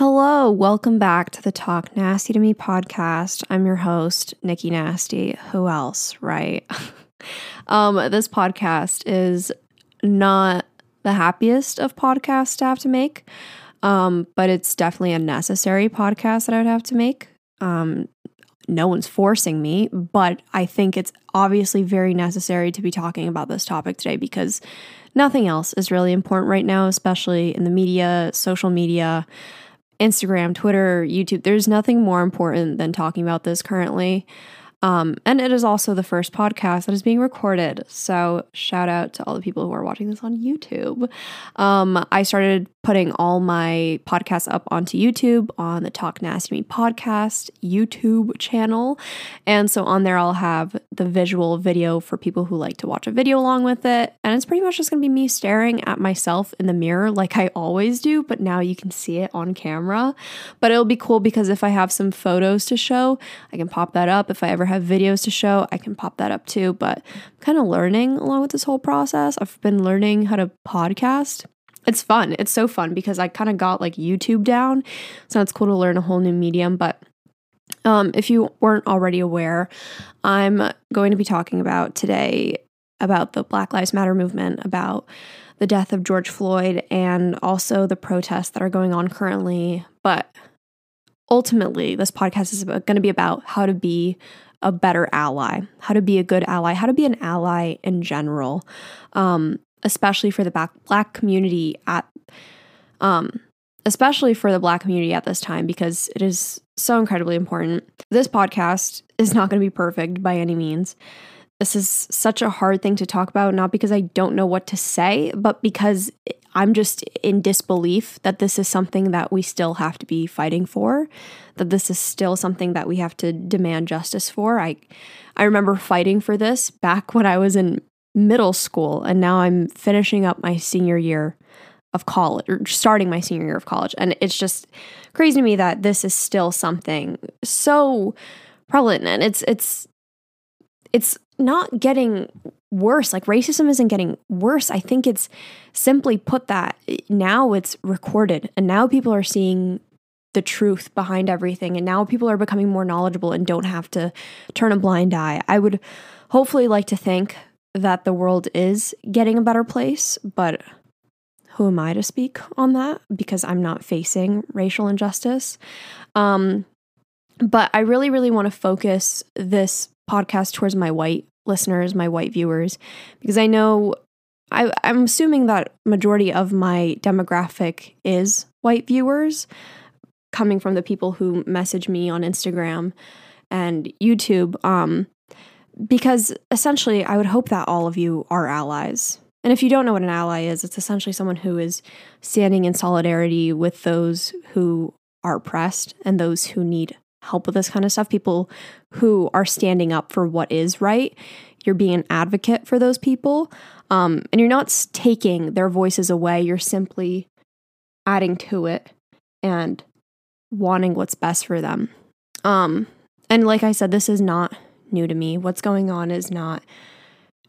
Hello, welcome back to the Talk Nasty to Me podcast. I'm your host, Nikki Nasty. Who else, right? um, this podcast is not the happiest of podcasts to have to make, um, but it's definitely a necessary podcast that I would have to make. Um, no one's forcing me, but I think it's obviously very necessary to be talking about this topic today because nothing else is really important right now, especially in the media, social media. Instagram, Twitter, YouTube. There's nothing more important than talking about this currently. Um, and it is also the first podcast that is being recorded. So, shout out to all the people who are watching this on YouTube. Um, I started putting all my podcasts up onto YouTube on the Talk Nasty Me podcast YouTube channel. And so, on there, I'll have the visual video for people who like to watch a video along with it. And it's pretty much just to be me staring at myself in the mirror like I always do, but now you can see it on camera. But it'll be cool because if I have some photos to show, I can pop that up. If I ever have videos to show, I can pop that up too. But I'm kind of learning along with this whole process. I've been learning how to podcast. It's fun. It's so fun because I kind of got like YouTube down. So it's cool to learn a whole new medium. But um, if you weren't already aware, I'm going to be talking about today about the Black Lives Matter movement, about the death of George Floyd, and also the protests that are going on currently. But ultimately, this podcast is going to be about how to be a better ally, how to be a good ally, how to be an ally in general, um, especially for the black, community at, um, especially for the black community at this time because it is so incredibly important. This podcast is not going to be perfect by any means. This is such a hard thing to talk about, not because I don't know what to say, but because I'm just in disbelief that this is something that we still have to be fighting for, that this is still something that we have to demand justice for. I I remember fighting for this back when I was in middle school and now I'm finishing up my senior year of college or starting my senior year of college and it's just crazy to me that this is still something so prevalent and it's it's it's not getting worse. Like racism isn't getting worse. I think it's simply put that eh, now it's recorded and now people are seeing the truth behind everything and now people are becoming more knowledgeable and don't have to turn a blind eye. I would hopefully like to think that the world is getting a better place, but who am I to speak on that because I'm not facing racial injustice. Um, but I really, really want to focus this podcast towards my white listeners, my white viewers, because I know I, I'm assuming that majority of my demographic is white viewers, coming from the people who message me on Instagram and YouTube. Um, because essentially, I would hope that all of you are allies. And if you don't know what an ally is, it's essentially someone who is standing in solidarity with those who are oppressed and those who need help with this kind of stuff, people who are standing up for what is right. You're being an advocate for those people. Um, and you're not taking their voices away. You're simply adding to it and wanting what's best for them. Um, and like I said, this is not new to me. What's going on is not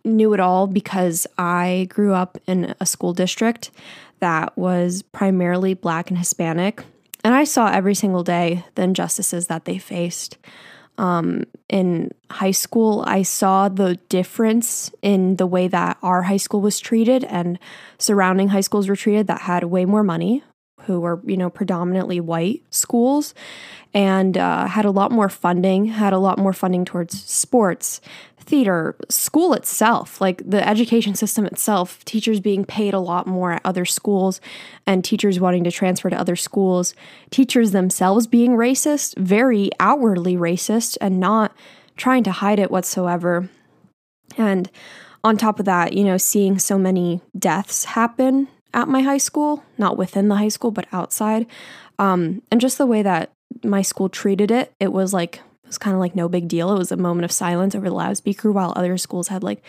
new at all because I grew up in a school district that was primarily black and Hispanic. And I saw every single day the injustices that they faced. Um, in high school, I saw the difference in the way that our high school was treated and surrounding high schools were treated that had way more money, who were, you know, predominantly white schools and uh, had a lot more funding, had a lot more funding towards sports, theater, school itself, like the education system itself, teachers being paid a lot more at other schools and teachers wanting to transfer to other schools, teachers themselves being racist, very outwardly racist, and not trying to hide it whatsoever. And on top of that, you know, seeing so many deaths happen at my high school, not within the high school, but outside. Um, and just the way that my school treated it, it was like it was kind of like no big deal. It was a moment of silence over the loudspeaker while other schools had like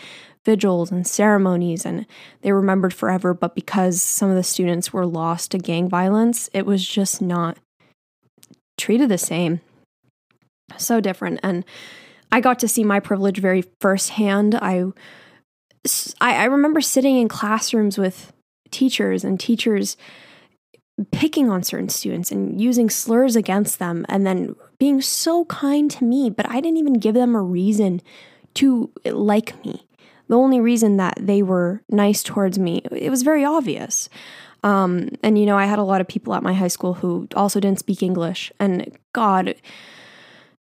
vigils and ceremonies and they remembered forever. But because some of the students were lost to gang violence, it was just not treated the same. So different. And I got to see my privilege very firsthand. I, I, I remember sitting in classrooms with teachers and teachers picking on certain students and using slurs against them and then being so kind to me, but I didn't even give them a reason to like me. The only reason that they were nice towards me, it was very obvious. Um, and you know, I had a lot of people at my high school who also didn't speak English, and God,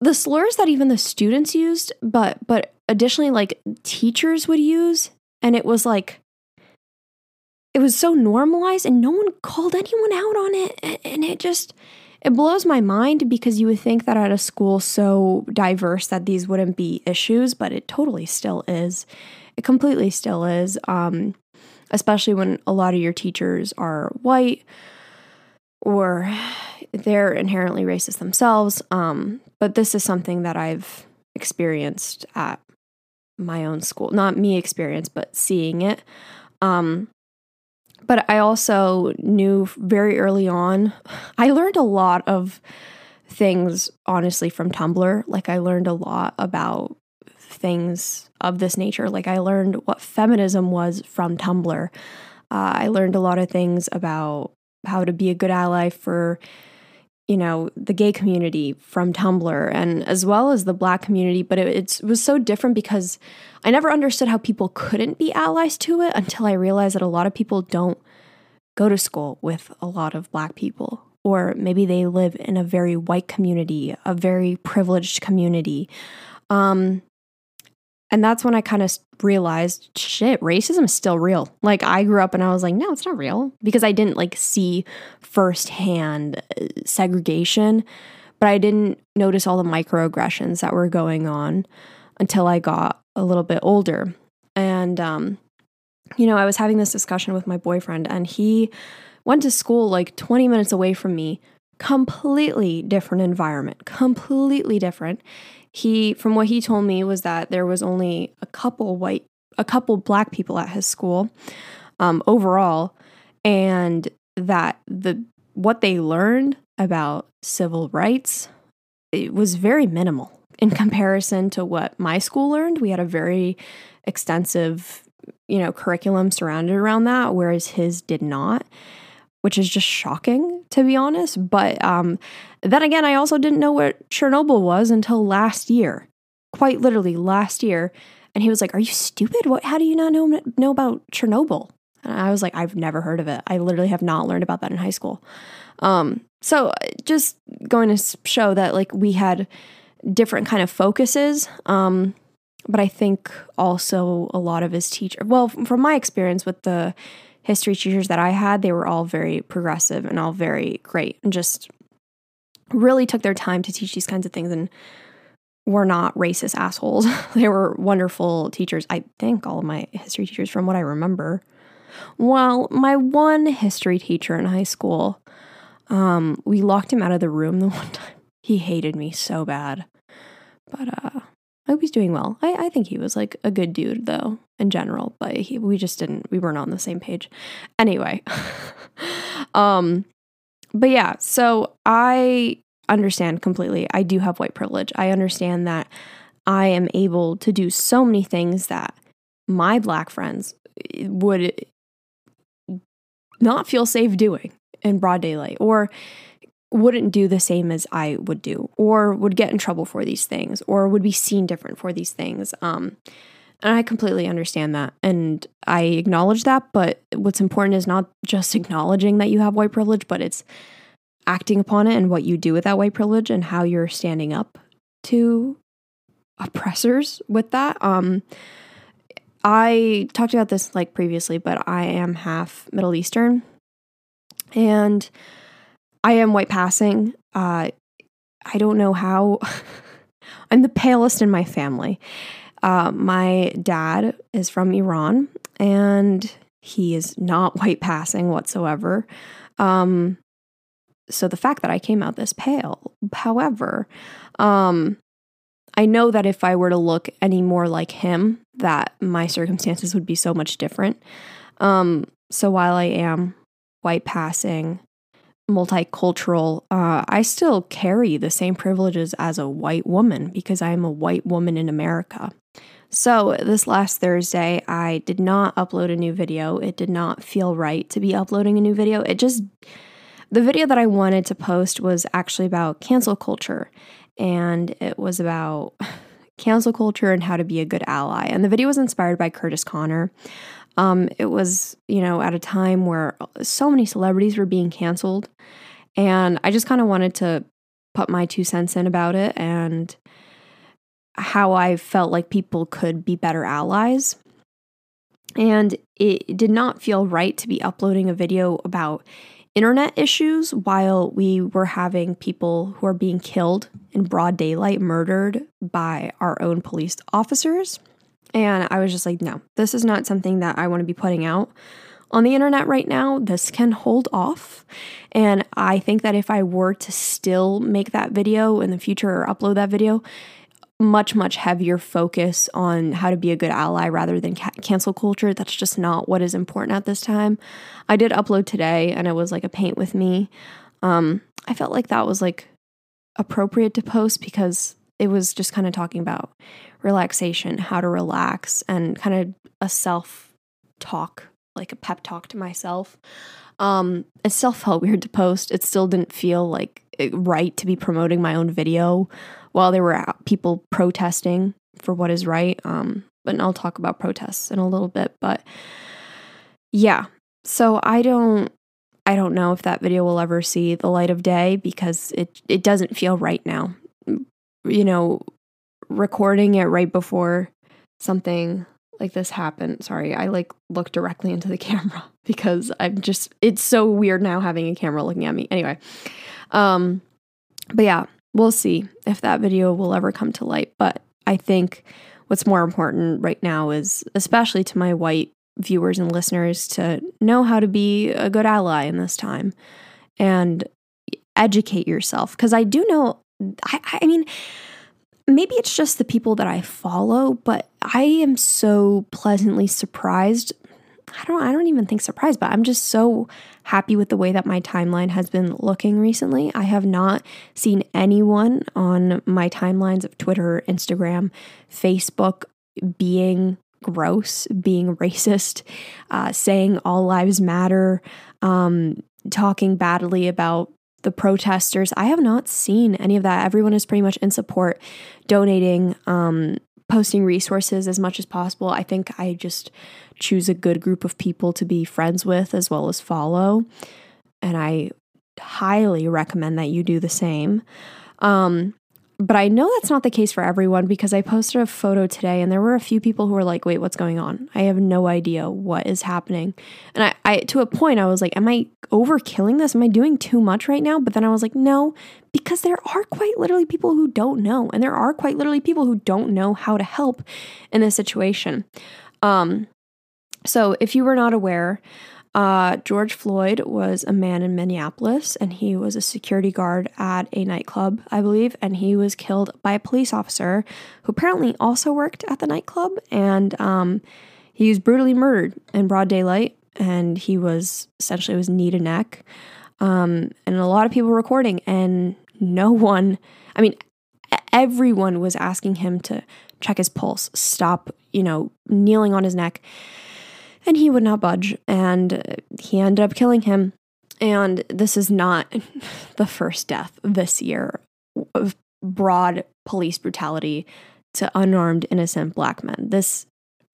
the slurs that even the students used, but but additionally, like teachers would use, and it was like it was so normalized and no one called anyone out on it and it just it blows my mind because you would think that at a school so diverse that these wouldn't be issues but it totally still is. It completely still is um, especially when a lot of your teachers are white or they're inherently racist themselves um, but this is something that i've experienced at my own school not me experience but seeing it. Um, but I also knew very early on, I learned a lot of things, honestly, from Tumblr. Like, I learned a lot about things of this nature. Like, I learned what feminism was from Tumblr. Uh, I learned a lot of things about how to be a good ally for you know the gay community from tumblr and as well as the black community but it, it, was so different because i never understood how people couldn't be allies to it until i realized that a lot of people don't go to school with a lot of black people. Or maybe they live in a very white community a very privileged community. Um, and that's when I kind of realized shit, racism is still real. Like I grew up and I was like, no, it's not real because I didn't like see firsthand uh, segregation, but I didn't notice all the microaggressions that were going on until I got a little bit older. And, um, you know, I was having this discussion with my boyfriend and he went to school like 20 minutes away from me, completely different environment, completely different he from what he told me was that there was only a couple white a couple black people at his school um, overall and that the what they learned about civil rights it was very minimal in comparison to what my school learned. We had a very extensive you know curriculum surrounded around that whereas his did not which is just shocking to be honest. But um, then again, I also didn't know what Chernobyl was until last year, quite literally last year. And he was like, "Are you stupid? What? How do you not know know about Chernobyl?" And I was like, "I've never heard of it. I literally have not learned about that in high school." Um, so just going to show that like we had different kind of focuses. Um, but I think also a lot of his teacher. Well, from my experience with the history teachers that I had, they were all very progressive and all very great and just really took their time to teach these kinds of things and were not racist assholes. they were wonderful teachers. I think all of my history teachers, from what I remember. Well, my one history teacher in high school, um, we locked him out of the room the one time. He hated me so bad. But uh, I hope he's doing well. I, I think he was like a good dude though in general, but he, we just didn't we weren't on the same page. Anyway, um, but yeah, so I understand completely. I do have white privilege. I understand that I am able to do so many things that my black friends would not feel safe doing in broad daylight or wouldn't do the same as I would do, or would get in trouble for these things, or would be seen different for these things. Um, and I completely understand that. And I acknowledge that. But what's important is not just acknowledging that you have white privilege, but it's acting upon it and what you do with that white privilege and how you're standing up to oppressors with that. Um, I talked about this like previously, but I am half Middle Eastern. And I am white passing. Uh, I don't know how. I'm the palest in my family. Uh, my dad is from Iran and he is not white passing whatsoever. Um, so the fact that I came out this pale, however, um, I know that if I were to look any more like him, that my circumstances would be so much different. Um, so while I am white passing, multicultural, uh, I still carry the same privileges as a white woman because I am a white woman in America. So, this last Thursday, I did not upload a new video. It did not feel right to be uploading a new video. It just, the video that I wanted to post was actually about cancel culture, and it was about cancel culture and how to be a good ally. And the video was inspired by Curtis Conner. Um, it was, you know, at a time where so many celebrities were being canceled. And I just kind of wanted to put my two cents in about it and how I felt like people could be better allies. And it did not feel right to be uploading a video about internet issues while we were having people who are being killed in broad daylight murdered by our own police officers. And I was just like, no, this is not something that I want to be putting out on the internet right now. This can hold off. And I think that if I were to still make that video in the future or upload that video, much much heavier focus on how to be a good ally rather than ca- cancel culture that's just not what is important at this time i did upload today and it was like a paint with me um i felt like that was like appropriate to post because it was just kind of talking about relaxation how to relax and kind of a self talk like a pep talk to myself um it still felt weird to post it still didn't feel like right to be promoting my own video while there were people protesting for what is right. Um, but I'll talk about protests in a little bit. But yeah, so I don't. I don't know if that video will ever see the light of day because it it doesn't feel right now. You know, recording it right before something like this happened. Sorry, I like looked directly into the camera because I'm just it's so weird now having a camera looking at me. Anyway, um but yeah, we'll see if that video will ever come to light. But I think what's more important right now is, especially to my white viewers and listeners, to know how to be a good ally in this time and educate yourself. Because I do know, I, I mean, maybe it's just the people that I follow, but I am so pleasantly surprised I don't I don't even think surprised, but I'm just so happy with the way that my timeline has been looking recently. I have not seen anyone on my timelines of Twitter, Instagram, Facebook being gross, being racist, uh, saying all lives matter, um, talking badly about the protesters. I have not seen any of that. Everyone is pretty much in support, donating, um, posting resources as much as possible. I think I just choose a good group of people to be friends with as well as follow. And I highly recommend that you do the same. Um, but I know that's not the case for everyone because I posted a photo today and there were a few people who were like, wait, what's going on? I have no idea what is happening. And I, I to a point, I was like, am I overkilling this? Am I doing too much right now? But then I was like, no, because there are quite literally people who don't know. And there are quite literally people who don't know how to help in this situation. Um, so if you were not aware, uh, George Floyd was a man in Minneapolis, and he was a security guard at a nightclub, I believe, and he was killed by a police officer who apparently also worked at the nightclub, and um, he was brutally murdered in broad daylight, and he was essentially was knee to neck, um, and a lot of people recording, and no one, I mean, everyone was asking him to check his pulse, stop, you know, kneeling on his neck and he would not budge, and he ended up killing him. And this is not the first death this year of broad police brutality to unarmed, innocent black men. This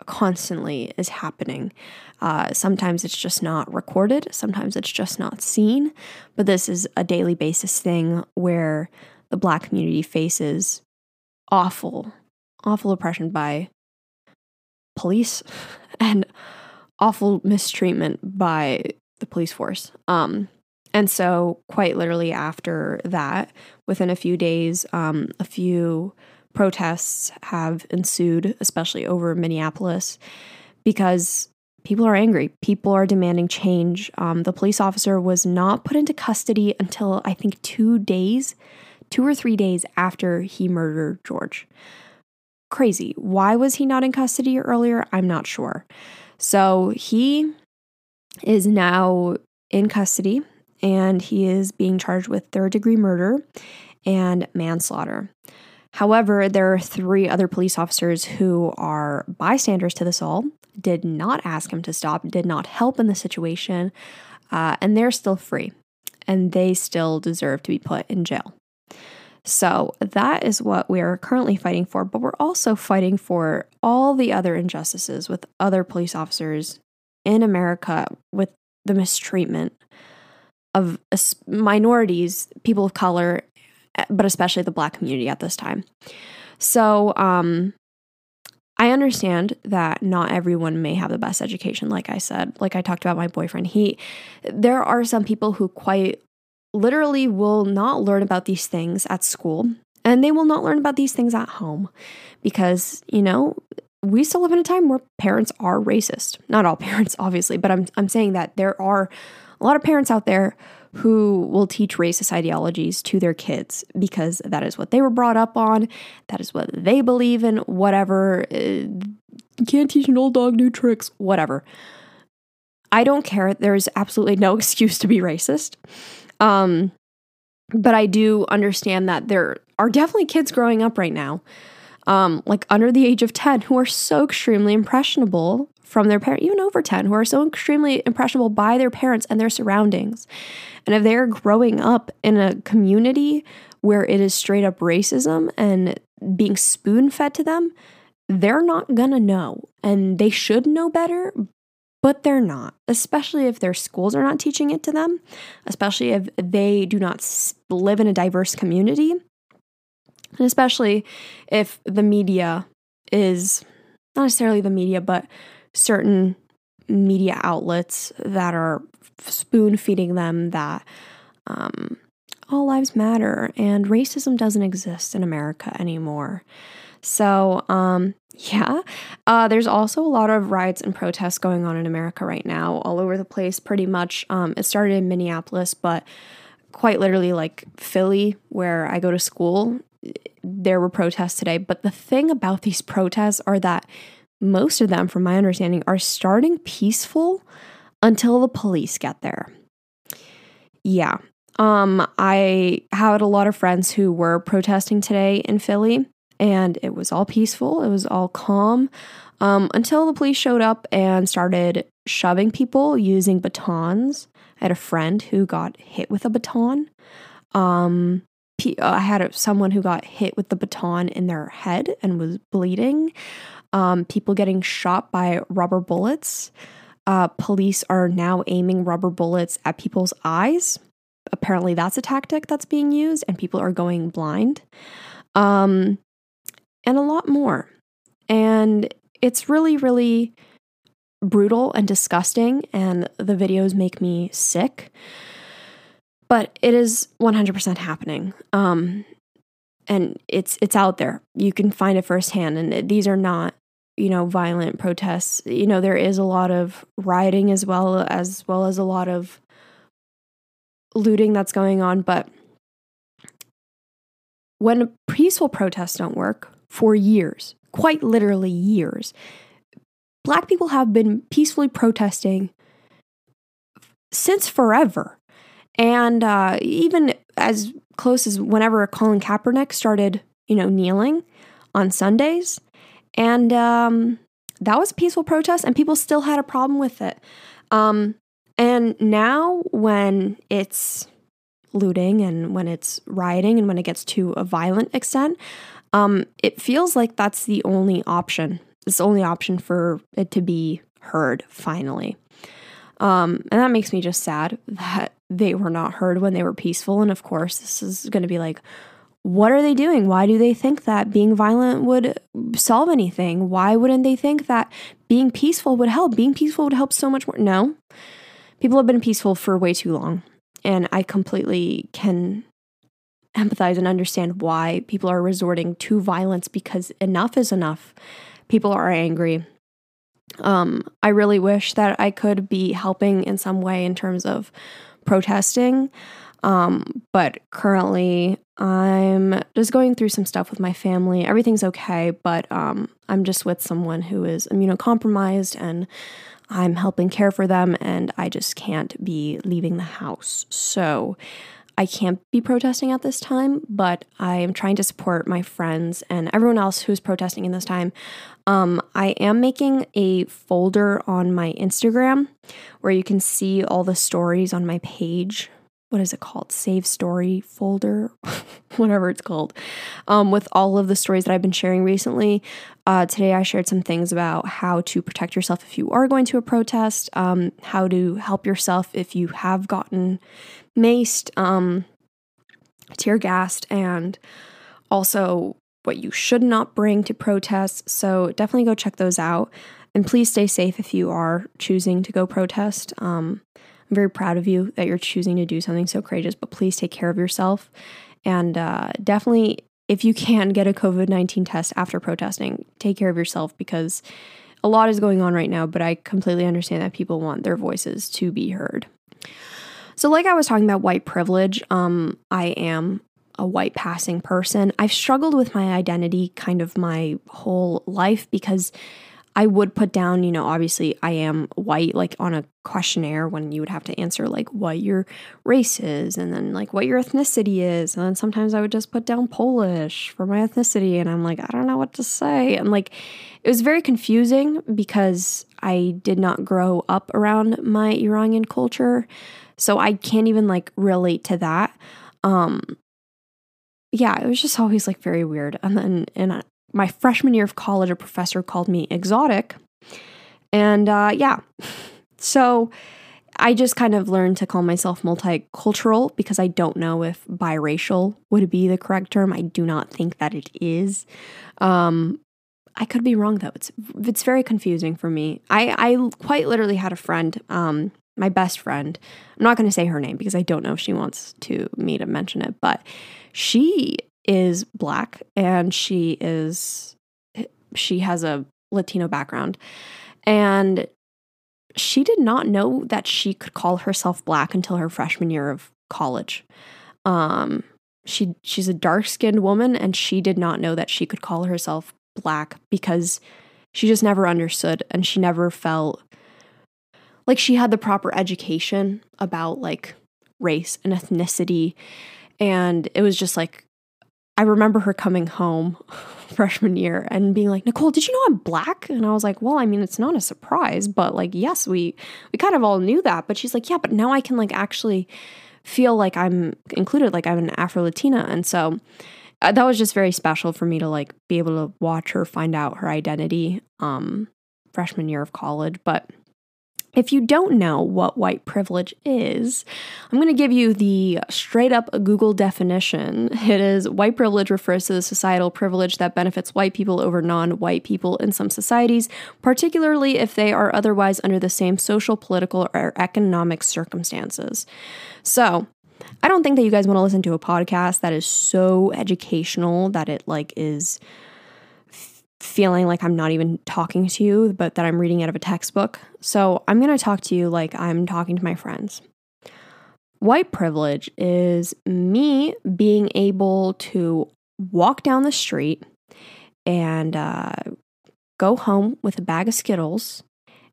constantly is happening. Uh, sometimes it's just not recorded, sometimes it's just not seen, but this is a daily basis thing where the black community faces awful, awful oppression by police and awful mistreatment by the police force. Um, and so, quite literally, after that, within a few days, um, a few protests have ensued, especially over Minneapolis, because people are angry. People are demanding change. Um, the police officer was not put into custody until I think two days, two or three days after he murdered George. Crazy. Why was he not in custody earlier? I'm not sure. So he is now in custody and he is being charged with third degree murder and manslaughter. However, there are three other police officers who are bystanders to this all, did not ask him to stop, did not help in the situation, uh, and they're still free. and they still deserve to be put in jail. So that is what we are currently fighting for, but we're also fighting for all the other injustices with other police officers in America with the mistreatment of minorities, people of color, but especially the black community at this time. So, um, I understand that not everyone may have the best education like I said. Like I talked about my boyfriend. He there are some people who quite literally will not learn about these things at school and they will not learn about these things at home because, you know, we still live in a time where parents are racist. Not all parents, obviously, but I'm, I'm saying that there are a lot of parents out there who will teach racist ideologies to their kids because that is what they were brought up on, that is what they believe in, whatever. Uh, you can't teach an old dog new tricks, whatever. I don't care. There's absolutely no excuse to be racist. Um, but I do understand that there are definitely kids growing up right now, um, like under the age of 10, who are so extremely impressionable from their parents, even over 10, who are so extremely impressionable by their parents and their surroundings. And if they're growing up in a community where it is straight up racism and being spoon fed to them, they're not gonna know. And they should know better, but they're not, especially if their schools are not teaching it to them, especially if they do not live in a diverse community, and especially if the media is not necessarily the media, but certain media outlets that are spoon feeding them that um, all lives matter and racism doesn't exist in America anymore. So, um, yeah, uh, there's also a lot of riots and protests going on in America right now, all over the place, pretty much. Um, it started in Minneapolis, but quite literally, like Philly, where I go to school, there were protests today. But the thing about these protests are that most of them, from my understanding, are starting peaceful until the police get there. Yeah. Um, I had a lot of friends who were protesting today in Philly and it was all peaceful. It was all calm um, until the police showed up and started shoving people using batons. I had a friend who got hit with a baton. Um, I had someone who got hit with the baton in their head and was bleeding. Um, people getting shot by rubber bullets. Uh, police are now aiming rubber bullets at people's eyes. Apparently, that's a tactic that's being used, and people are going blind. Um, and a lot more. And it's really, really brutal and disgusting, and the videos make me sick. But it is 100% happening. Um, and it's it's out there. You can find it firsthand. And these are not, you know, violent protests. You know, there is a lot of rioting as well as well as a lot of looting that's going on. But when peaceful protests don't work, for years, quite literally years. Black people have been peacefully protesting since forever. And uh, even as close as whenever Colin Kaepernick started, you know, kneeling on Sundays. And um, that was a peaceful protest, and people still had a problem with it. Um, and now, when it's looting and when it's rioting and when it gets to a violent extent, um, it feels like that's the only option. It's the only option for it to be heard finally. Um, and that makes me just sad that they were not heard when they were peaceful. And of course, this is going to be like, what are they doing? Why do they think that being violent would solve anything? Why wouldn't they think that being peaceful would help? Being peaceful would help so much more. No, people have been peaceful for way too long. And I completely can empathize and understand why people are resorting to violence because enough is enough. People are angry. Um, I really wish that I could be helping in some way in terms of protesting. Um, but currently, I'm just going through some stuff with my family. Everything's okay, but um, I'm just with someone who is immunocompromised and I'm helping care for them, and I just can't be leaving the house. So, I can't be protesting at this time, but I am trying to support my friends and everyone else who's protesting in this time. Um, I am making a folder on my Instagram where you can see all the stories on my page what is it called? Save story folder, whatever it's called, um, with all of the stories that I've been sharing recently. Uh, today, I shared some things about how to protect yourself if you are going to a protest, um, how to help yourself if you have gotten maced, um, tear gassed, and also what you should not bring to protests. So definitely go check those out. And please stay safe if you are choosing to go protest. Um, I'm very proud of you that you're choosing to do something so courageous, but please take care of yourself. And uh, definitely, if you can get a COVID 19 test after protesting, take care of yourself because a lot is going on right now, but I completely understand that people want their voices to be heard. So, like I was talking about white privilege, um, I am a white passing person. I've struggled with my identity kind of my whole life because I would put down, you know, obviously I am white, like on a questionnaire when you would have to answer like what your race is and then like what your ethnicity is. And then sometimes I would just put down Polish for my ethnicity and I'm like, I don't know what to say. And like it was very confusing because I did not grow up around my Iranian culture. So I can't even like relate to that. Um yeah, it was just always like very weird. And then in my freshman year of college, a professor called me exotic. And uh, yeah, so I just kind of learned to call myself multicultural because I don't know if biracial would be the correct term. I do not think that it is. Um, I could be wrong though. It's it's very confusing for me. I I quite literally had a friend, um, my best friend. I'm not going to say her name because I don't know if she wants to me to mention it, but she is black and she is she has a Latino background. And she did not know that she could call herself black until her freshman year of college. Um she she's a dark-skinned woman and she did not know that she could call herself black because she just never understood and she never felt like she had the proper education about like race and ethnicity and it was just like I remember her coming home freshman year and being like, "Nicole, did you know I'm black?" And I was like, "Well, I mean, it's not a surprise, but like, yes, we we kind of all knew that." But she's like, "Yeah, but now I can like actually feel like I'm included, like I'm an Afro Latina." And so uh, that was just very special for me to like be able to watch her find out her identity um freshman year of college, but if you don't know what white privilege is, I'm going to give you the straight up Google definition. It is white privilege refers to the societal privilege that benefits white people over non white people in some societies, particularly if they are otherwise under the same social, political, or economic circumstances. So, I don't think that you guys want to listen to a podcast that is so educational that it like is feeling like I'm not even talking to you, but that I'm reading out of a textbook. So I'm going to talk to you like I'm talking to my friends. White privilege is me being able to walk down the street and uh, go home with a bag of Skittles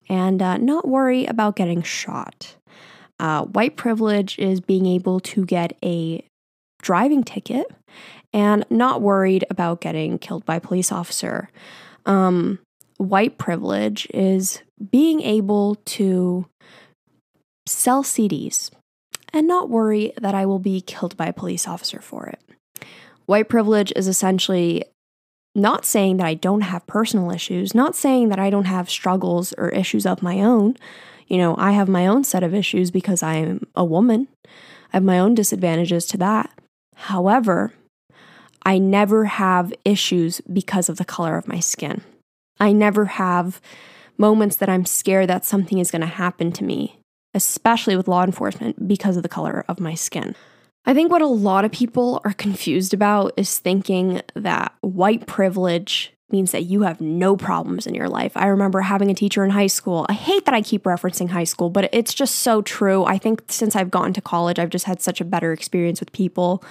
and uh, not worry about getting shot. Uh, white privilege is being able to get a driving ticket and not worried about getting killed by a police officer. Um, white privilege is being able to sell CDs and not worry that I will be killed by a police officer for it. White privilege is essentially not saying that I don't have personal issues, not saying that I don't have struggles or issues of my own. You know, I have my own set of issues because I am a woman. I have my own disadvantages to that. However, I never have issues because of the color of my skin. I never have moments that I'm scared that something is going to happen to me, especially with law enforcement because of the color of my skin. I think what a lot of people are confused about is thinking that white privilege means that you have no problems in your life. I remember having a teacher in high school. I hate that I keep referencing high school, but it's just so true. I think since I've gotten to college, I've just had such a better experience with people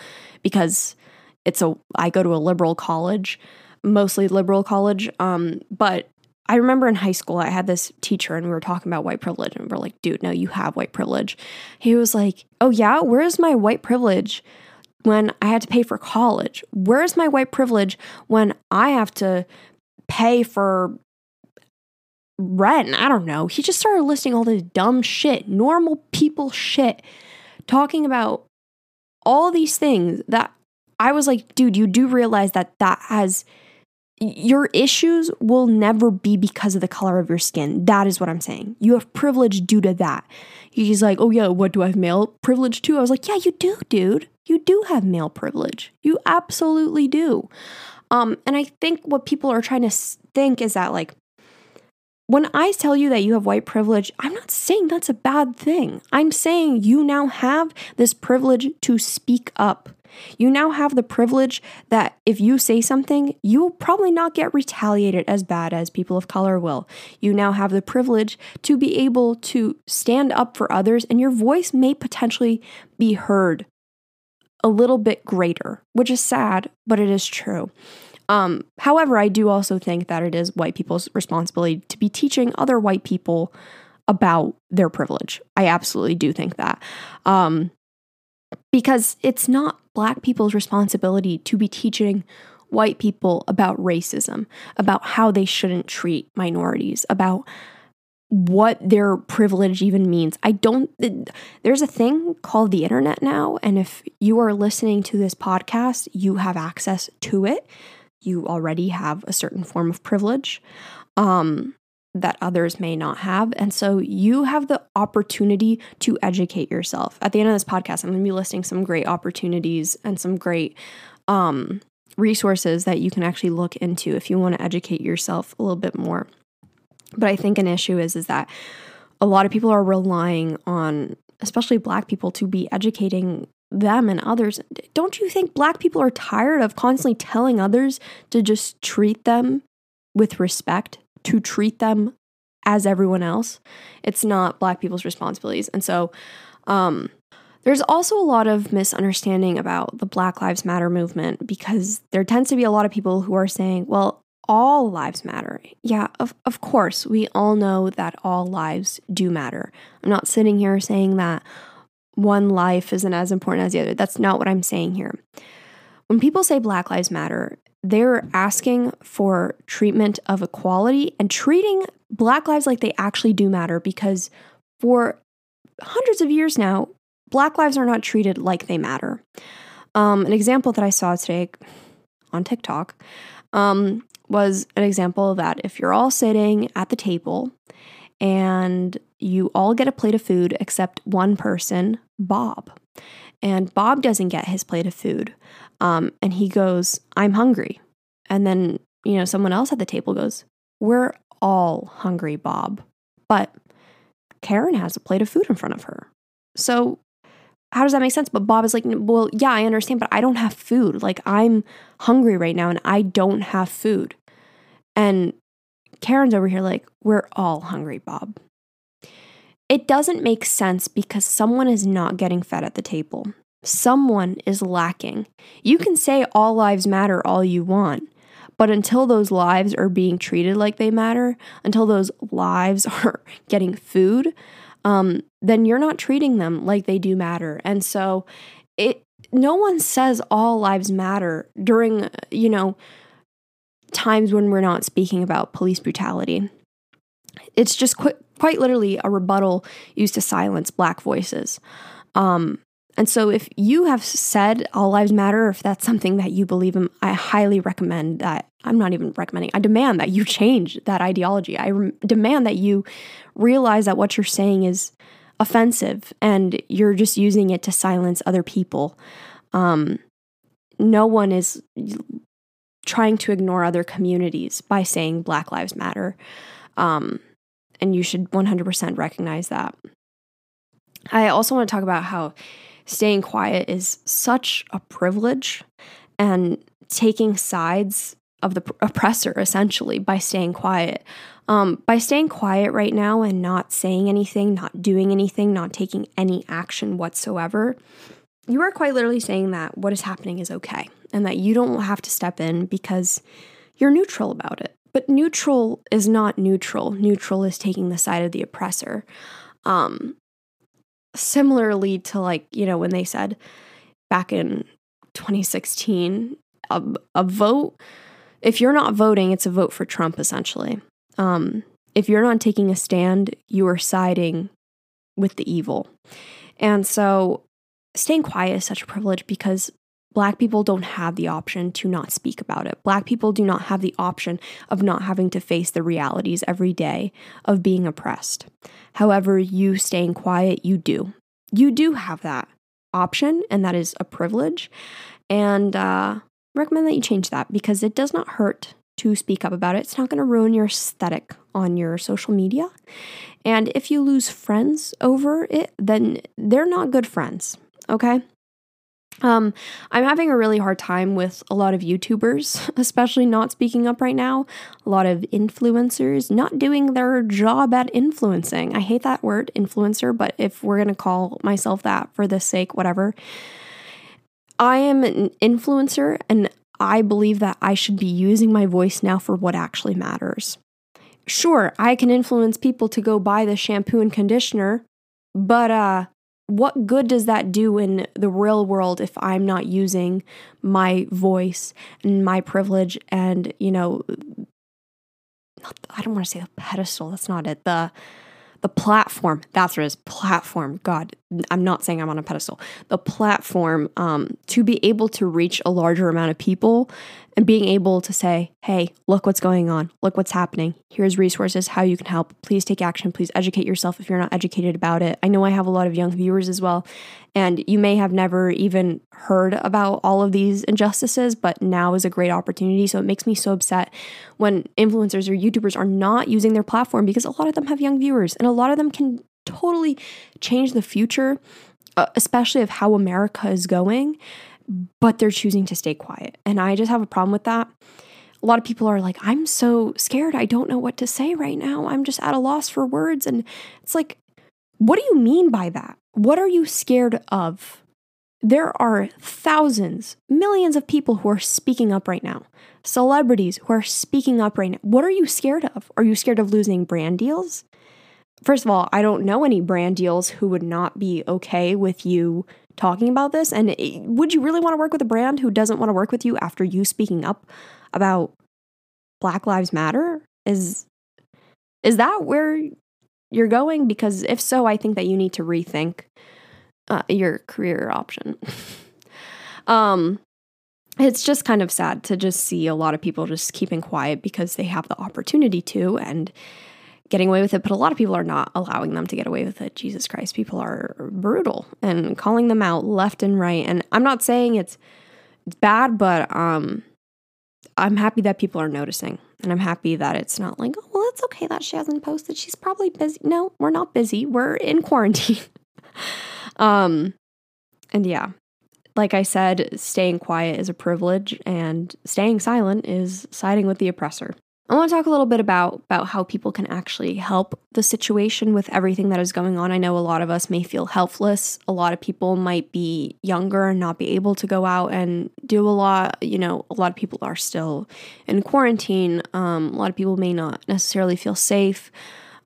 because it's a I go to a liberal college, mostly liberal college. Um, but I remember in high school I had this teacher and we were talking about white privilege and we're like, dude, no, you have white privilege. He was like, Oh yeah, where's my white privilege when I had to pay for college? Where's my white privilege when I have to pay for rent? I don't know. He just started listing all this dumb shit, normal people shit talking about all these things that I was like, dude, you do realize that that has your issues will never be because of the color of your skin. That is what I'm saying. You have privilege due to that. He's like, oh yeah, what do I have male privilege too? I was like, yeah, you do, dude. You do have male privilege. You absolutely do. Um, and I think what people are trying to think is that like when I tell you that you have white privilege, I'm not saying that's a bad thing. I'm saying you now have this privilege to speak up. You now have the privilege that if you say something, you will probably not get retaliated as bad as people of color will. You now have the privilege to be able to stand up for others, and your voice may potentially be heard a little bit greater, which is sad, but it is true. Um, however, I do also think that it is white people's responsibility to be teaching other white people about their privilege. I absolutely do think that. Um, because it's not black people's responsibility to be teaching white people about racism, about how they shouldn't treat minorities, about what their privilege even means. I don't, there's a thing called the internet now. And if you are listening to this podcast, you have access to it you already have a certain form of privilege um, that others may not have. And so you have the opportunity to educate yourself. At the end of this podcast, I'm going to be listing some great opportunities and some great um, resources that you can actually look into if you want to educate yourself a little bit more. But I think an issue is is that a lot of people are relying on especially black people to be educating them and others. Don't you think black people are tired of constantly telling others to just treat them with respect, to treat them as everyone else? It's not black people's responsibilities. And so, um, there's also a lot of misunderstanding about the Black Lives Matter movement because there tends to be a lot of people who are saying, well, all lives matter. Yeah, of, of course, we all know that all lives do matter. I'm not sitting here saying that one life isn't as important as the other. That's not what I'm saying here. When people say Black Lives Matter, they're asking for treatment of equality and treating Black lives like they actually do matter because for hundreds of years now, Black lives are not treated like they matter. Um, an example that I saw today on TikTok um, was an example that if you're all sitting at the table and you all get a plate of food except one person, Bob. And Bob doesn't get his plate of food. Um, and he goes, I'm hungry. And then, you know, someone else at the table goes, We're all hungry, Bob. But Karen has a plate of food in front of her. So how does that make sense? But Bob is like, well, yeah, I understand, but I don't have food. Like, I'm hungry right now and I don't have food. And Karen's over here like, we're all hungry, Bob. It doesn't make sense because someone is not getting fed at the table. Someone is lacking. You can say all lives matter all you want, but until those lives are being treated like they matter, until those lives are getting food, um, then you're not treating them like they do matter. And so it no one says all lives matter during, you know, times when we're not speaking about police brutality. It's just qu- quite literally a rebuttal used to silence black voices. Um, and so, if you have said all lives matter, if that's something that you believe in, I highly recommend that. I'm not even recommending, I demand that you change that ideology. I re- demand that you realize that what you're saying is offensive and you're just using it to silence other people. Um, no one is trying to ignore other communities by saying Black Lives Matter. Um, and you should 100% recognize that. I also want to talk about how staying quiet is such a privilege and taking sides of the oppressor essentially by staying quiet. Um, by staying quiet right now and not saying anything, not doing anything, not taking any action whatsoever, you are quite literally saying that what is happening is okay and that you don't have to step in because you're neutral about it. But neutral is not neutral. Neutral is taking the side of the oppressor. Um, similarly to like, you know, when they said back in 2016, a, a vote, if you're not voting, it's a vote for Trump essentially. Um, if you're not taking a stand, you are siding with the evil. And so staying quiet is such a privilege because Black people don't have the option to not speak about it. Black people do not have the option of not having to face the realities every day of being oppressed. However, you staying quiet, you do. You do have that option, and that is a privilege. And uh, recommend that you change that because it does not hurt to speak up about it. It's not going to ruin your aesthetic on your social media. And if you lose friends over it, then they're not good friends, okay? Um, I'm having a really hard time with a lot of YouTubers, especially not speaking up right now. A lot of influencers not doing their job at influencing. I hate that word, influencer, but if we're going to call myself that for the sake, whatever. I am an influencer and I believe that I should be using my voice now for what actually matters. Sure, I can influence people to go buy the shampoo and conditioner, but uh what good does that do in the real world if I'm not using my voice and my privilege and, you know, I don't want to say the pedestal, that's not it. The the platform, that's what it is, platform. God, I'm not saying I'm on a pedestal. The platform um, to be able to reach a larger amount of people and being able to say, hey, look what's going on, look what's happening. Here's resources, how you can help. Please take action. Please educate yourself if you're not educated about it. I know I have a lot of young viewers as well, and you may have never even heard about all of these injustices, but now is a great opportunity. So it makes me so upset when influencers or YouTubers are not using their platform because a lot of them have young viewers and a lot of them can totally change the future, uh, especially of how America is going but they're choosing to stay quiet. And I just have a problem with that. A lot of people are like, I'm so scared. I don't know what to say right now. I'm just at a loss for words. And it's like, what do you mean by that? What are you scared of? There are thousands, millions of people who are speaking up right now, celebrities who are speaking up right now. What are you scared of? Are you scared of losing brand deals? First of all, I don't know any brand deals who would not be okay with you talking about this? And would you really want to work with a brand who doesn't want to work with you after you speaking up about Black Lives Matter? Is is that where you're going? Because if so, I think that you need to rethink uh, your career option. um, it's just kind of sad to just see a lot of people just keeping quiet because they have the opportunity to and getting away with it, but a lot of people are not allowing them to get away with it. Jesus Christ, people are brutal and calling them out left and right. And I'm not saying it's it's bad, but um I'm happy that people are noticing. And I'm happy that it's not like, oh, well, it's okay that she hasn't posted. She's probably busy. No, we're not busy. We're in quarantine. um and yeah, like I said, staying quiet is a privilege and staying silent is siding with the oppressor. I want to talk a little bit about about how people can actually help the situation with everything that is going on. I know a lot of us may feel helpless. A lot of people might be younger and not be able to go out and do a lot. You know, a lot of people are still in quarantine. Um, a lot of people may not necessarily feel safe.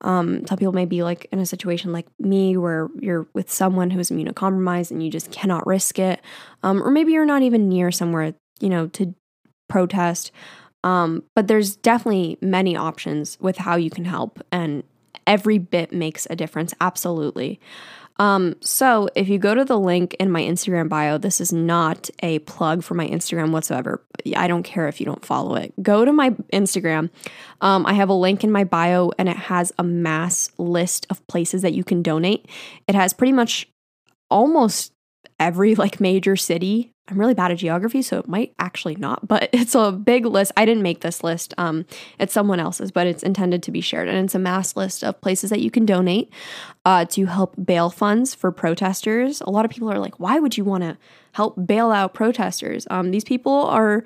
Um, some people may be like in a situation like me where you're with someone who's immunocompromised and you just cannot risk it. Um, or maybe you're not even near somewhere, you know, to protest. Um, but there's definitely many options with how you can help, and every bit makes a difference. Absolutely. Um, so if you go to the link in my Instagram bio, this is not a plug for my Instagram whatsoever. I don't care if you don't follow it. Go to my Instagram. Um, I have a link in my bio and it has a mass list of places that you can donate. It has pretty much almost every like major city I'm really bad at geography, so it might actually not, but it's a big list. I didn't make this list. Um, it's someone else's, but it's intended to be shared. And it's a mass list of places that you can donate uh, to help bail funds for protesters. A lot of people are like, why would you want to help bail out protesters? Um, these people are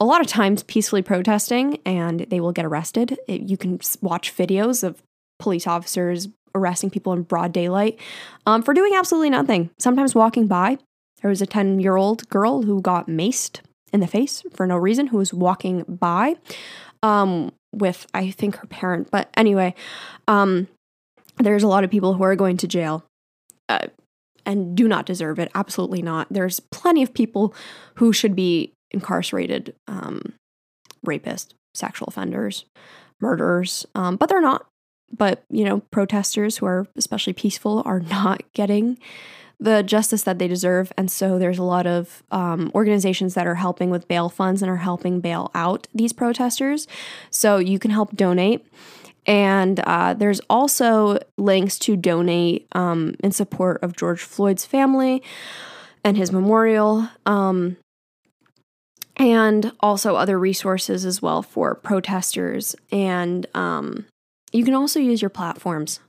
a lot of times peacefully protesting and they will get arrested. It, you can watch videos of police officers arresting people in broad daylight um, for doing absolutely nothing, sometimes walking by there was a 10 year old girl who got maced in the face for no reason, who was walking by um, with, I think, her parent. But anyway, um, there's a lot of people who are going to jail. Uh, and do not deserve it. Absolutely not. There's plenty of people who should be incarcerated um, rapists, sexual offenders, murderers, um, but they're not. But, you know, protesters who are especially peaceful are not getting the justice that they deserve. And so there's a lot of um, organizations that are helping with bail funds and are helping bail out these protesters. So you can help donate. And uh, there's also links to donate um, in support of George Floyd's family and his memorial. Um, and also other resources as well for protesters. And um, you can also use your platforms.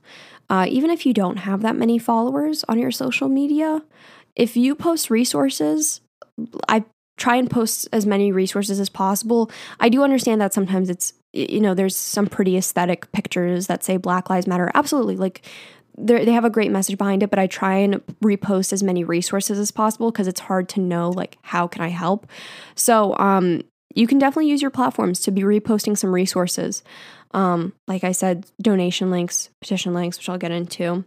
Uh, even if you don't have that many followers on your social media, if you post resources, I try and post as many resources as possible. I do understand that sometimes it's, you know, there's some pretty aesthetic pictures that say Black Lives Matter. Absolutely. Like, they have a great message behind it, but I try and repost as many resources as possible because it's hard to know, like, how can I help? So, um, you can definitely use your platforms to be reposting some resources. Um, like I said, donation links, petition links, which I'll get into.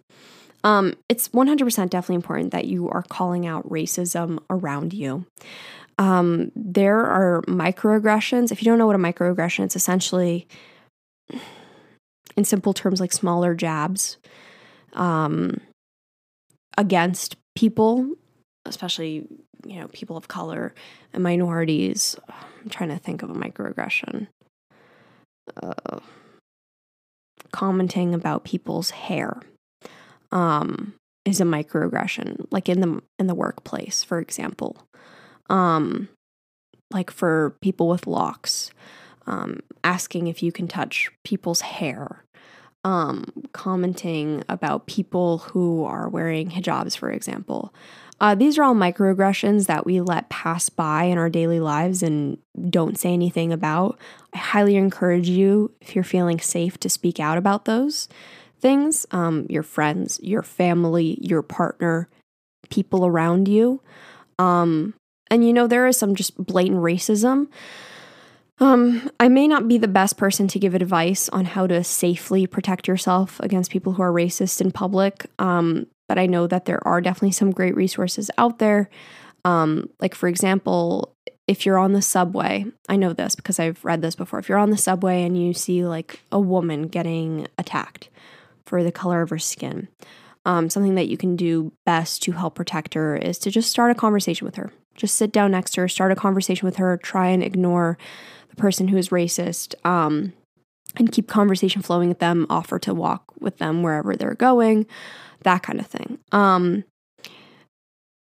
Um, it's 100% definitely important that you are calling out racism around you. Um, there are microaggressions. If you don't know what a microaggression, it's essentially, in simple terms, like smaller jabs um, against people, especially you know people of color and minorities. I'm trying to think of a microaggression. Uh, commenting about people's hair um, is a microaggression, like in the in the workplace, for example. Um, like for people with locks, um, asking if you can touch people's hair, um, commenting about people who are wearing hijabs, for example. Uh, these are all microaggressions that we let pass by in our daily lives and don't say anything about. I highly encourage you, if you're feeling safe, to speak out about those things. Um, your friends, your family, your partner, people around you. Um, and you know, there is some just blatant racism. Um, I may not be the best person to give advice on how to safely protect yourself against people who are racist in public. Um, but I know that there are definitely some great resources out there. Um, like, for example, if you're on the subway, I know this because I've read this before. If you're on the subway and you see like a woman getting attacked for the color of her skin, um, something that you can do best to help protect her is to just start a conversation with her. Just sit down next to her, start a conversation with her, try and ignore the person who is racist. Um, and keep conversation flowing with them, offer to walk with them wherever they're going that kind of thing. Um,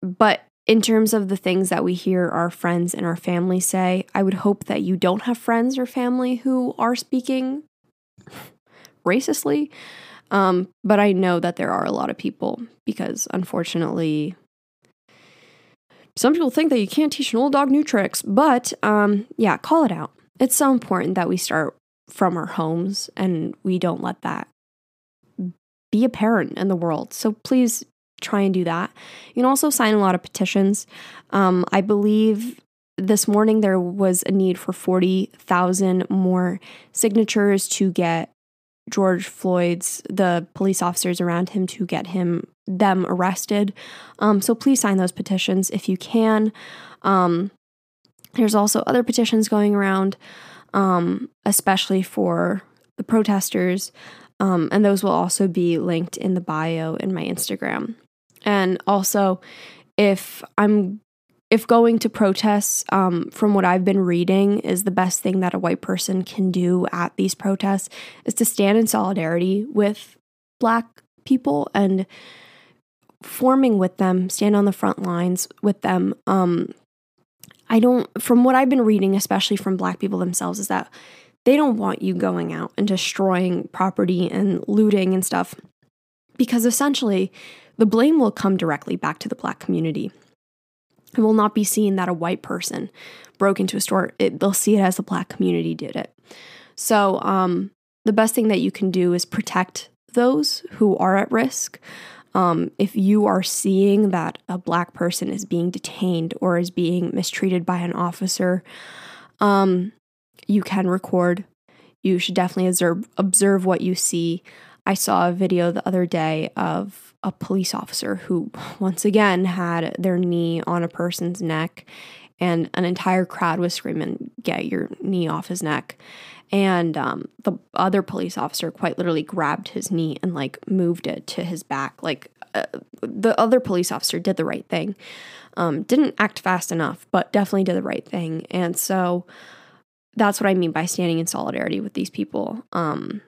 but in terms of the things that we hear our friends and our family say, I would hope that you don't have friends or family who are speaking racistly. Um, but I know that there are a lot of people because unfortunately, some people think that you can't teach an old dog new tricks. But um, yeah, call it out. It's so important that we start from our homes and we don't let that be a parent in the world. So please try and do that. You can also sign a lot of petitions. Um, I believe this morning there was a need for 40,000 more signatures to get George Floyd's, the police officers around him, to get him them arrested. Um, so please sign those petitions if you can. Um, there's also other petitions going around, um, especially for the protesters. Um, and those will also be linked in the bio in my Instagram. And also, if I'm if going to protests, um, from what I've been reading, is the best thing that a white person can do at these protests is to stand in solidarity with Black people and forming with them, stand on the front lines with them. Um, I don't, from what I've been reading, especially from Black people themselves, is that they don't want you going out and destroying property and looting and stuff because essentially the blame will come directly back to the black community. It will not be seen that a white person broke into a store. It, they'll see it as the black community did it. So, um, the best thing that you can do is protect those who are at risk. Um, if you are seeing that a black person is being detained or is being mistreated by an officer, um, you can record. You should definitely observe, observe what you see. I saw a video the other day of a police officer who, once again, had their knee on a person's neck, and an entire crowd was screaming, Get your knee off his neck. And um, the other police officer quite literally grabbed his knee and like moved it to his back. Like, uh, the other police officer did the right thing. Um, didn't act fast enough, but definitely did the right thing. And so that's what I mean by standing in solidarity with these people. Um,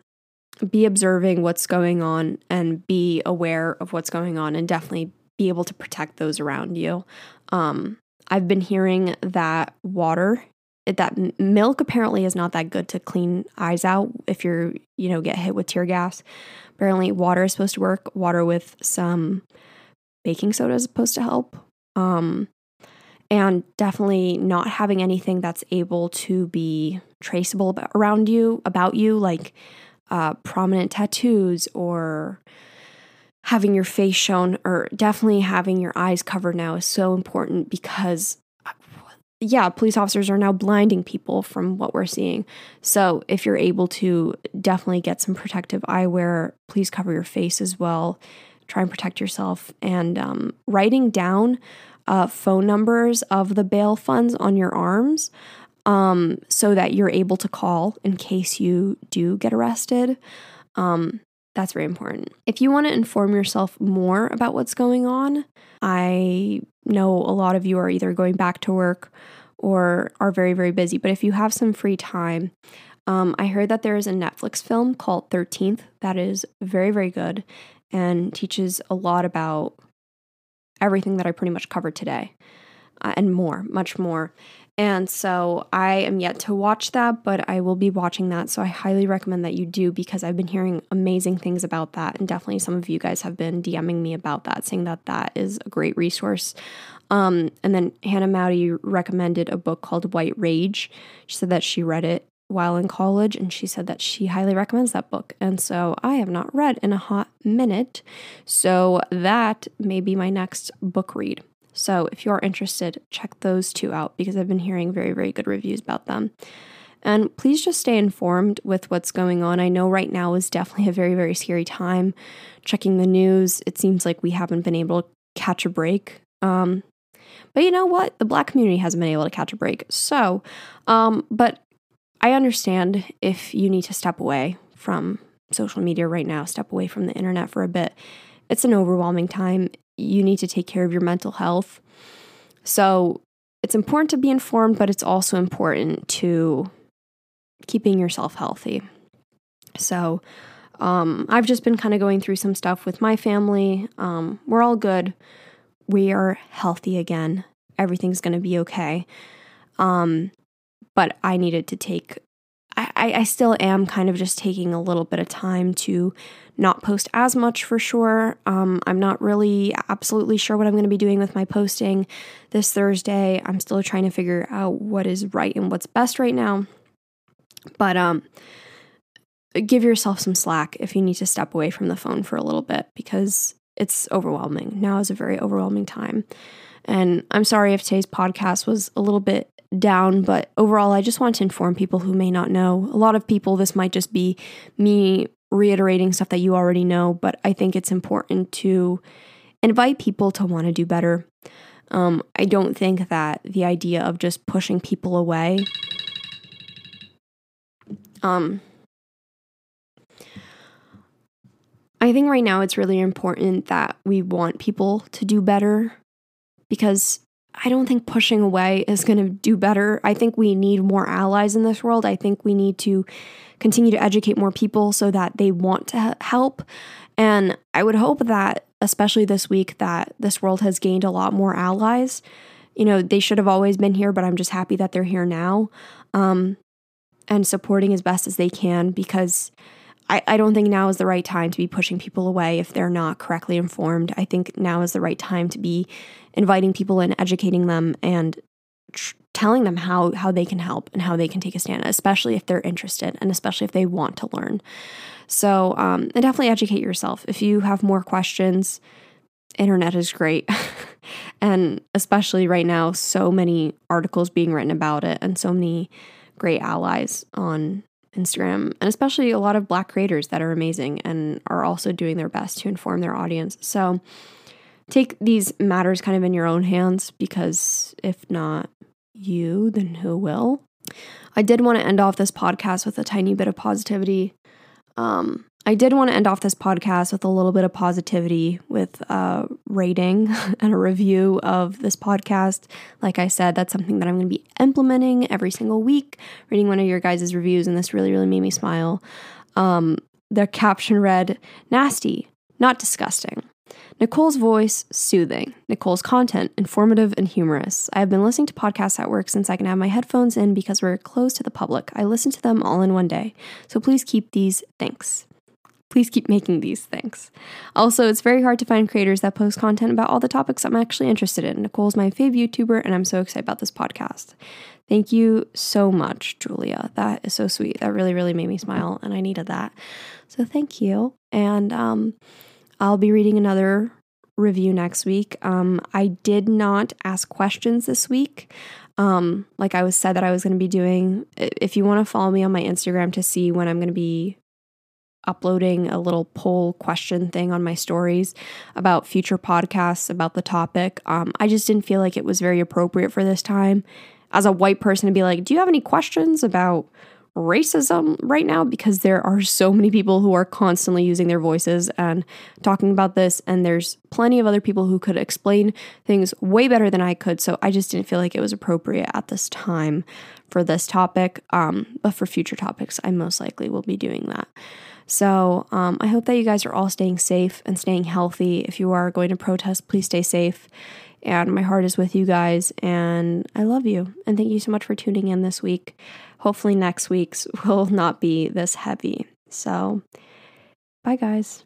be observing what's going on and be aware of what's going on and definitely be able to protect those around you. Um, I've been hearing that water, that milk apparently is not that good to clean eyes out if you're, you know, get hit with tear gas. Apparently, water is supposed to work. Water with some baking soda is supposed to help. Um, and definitely not having anything that's able to be traceable around you, about you, like uh, prominent tattoos or having your face shown, or definitely having your eyes covered now is so important because, yeah, police officers are now blinding people from what we're seeing. So if you're able to definitely get some protective eyewear, please cover your face as well. Try and protect yourself. And um, writing down uh, phone numbers of the bail funds on your arms um, so that you're able to call in case you do get arrested. Um, that's very important. If you want to inform yourself more about what's going on, I know a lot of you are either going back to work or are very, very busy. But if you have some free time, um, I heard that there is a Netflix film called 13th that is very, very good and teaches a lot about everything that I pretty much covered today uh, and more, much more. And so I am yet to watch that, but I will be watching that. So I highly recommend that you do because I've been hearing amazing things about that. And definitely some of you guys have been DMing me about that, saying that that is a great resource. Um, and then Hannah Mowdy recommended a book called White Rage. She said that she read it while in college and she said that she highly recommends that book. And so I have not read in a hot minute. So that may be my next book read. So if you're interested, check those two out because I've been hearing very, very good reviews about them. And please just stay informed with what's going on. I know right now is definitely a very, very scary time. Checking the news, it seems like we haven't been able to catch a break. Um, but you know what? The black community hasn't been able to catch a break. So, um, but I understand if you need to step away from social media right now, step away from the internet for a bit. It's an overwhelming time you need to take care of your mental health. So it's important to be informed, but it's also important to keeping yourself healthy. So um, I've just been kind of going through some stuff with my family. Um, we're all good. We are healthy again. Everything's going to be okay. Um, but I needed to take I, I still am kind of just taking a little bit of time to not post as much for sure. Um, I'm not really absolutely sure what I'm going to be doing with my posting this Thursday. I'm still trying to figure out what is right and what's best right now. But um, give yourself some slack if you need to step away from the phone for a little bit because it's overwhelming. Now is a very overwhelming time. And I'm sorry if today's podcast was a little bit down, but overall, I just want to inform people who may not know. A lot of people, this might just be me reiterating stuff that you already know, but I think it's important to invite people to want to do better. Um, I don't think that the idea of just pushing people away. Um, I think right now it's really important that we want people to do better because I don't think pushing away is going to do better. I think we need more allies in this world. I think we need to continue to educate more people so that they want to help. And I would hope that, especially this week, that this world has gained a lot more allies. You know, they should have always been here, but I'm just happy that they're here now um, and supporting as best as they can because I, I don't think now is the right time to be pushing people away if they're not correctly informed. I think now is the right time to be inviting people and educating them and tr- telling them how how they can help and how they can take a stand, especially if they're interested and especially if they want to learn. So, um, and definitely educate yourself. If you have more questions, internet is great. and especially right now, so many articles being written about it and so many great allies on Instagram, and especially a lot of Black creators that are amazing and are also doing their best to inform their audience. So take these matters kind of in your own hands because if not you, then who will? I did want to end off this podcast with a tiny bit of positivity. Um, I did want to end off this podcast with a little bit of positivity with a rating and a review of this podcast. Like I said, that's something that I'm going to be implementing every single week, reading one of your guys' reviews, and this really, really made me smile. Um, the caption read, Nasty, not disgusting. Nicole's voice, soothing. Nicole's content, informative and humorous. I have been listening to podcasts at work since I can have my headphones in because we're closed to the public. I listen to them all in one day. So please keep these. Thanks. Please keep making these things. Also, it's very hard to find creators that post content about all the topics I'm actually interested in. Nicole's my fave YouTuber, and I'm so excited about this podcast. Thank you so much, Julia. That is so sweet. That really, really made me smile, and I needed that. So thank you. And um, I'll be reading another review next week. Um, I did not ask questions this week. Um, like I was said that I was going to be doing. If you want to follow me on my Instagram to see when I'm going to be uploading a little poll question thing on my stories about future podcasts about the topic. Um, I just didn't feel like it was very appropriate for this time as a white person to be like, Do you have any questions about racism right now? Because there are so many people who are constantly using their voices and talking about this, and there's plenty of other people who could explain things way better than I could. So I just didn't feel like it was appropriate at this time for this topic. Um, but for future topics, I most likely will be doing that. So um, I hope that you guys are all staying safe and staying healthy. If you are going to protest, please stay safe. And my heart is with you guys, and I love you. And thank you so much for tuning in this week. Hopefully, next week's will not be this heavy. So, bye, guys.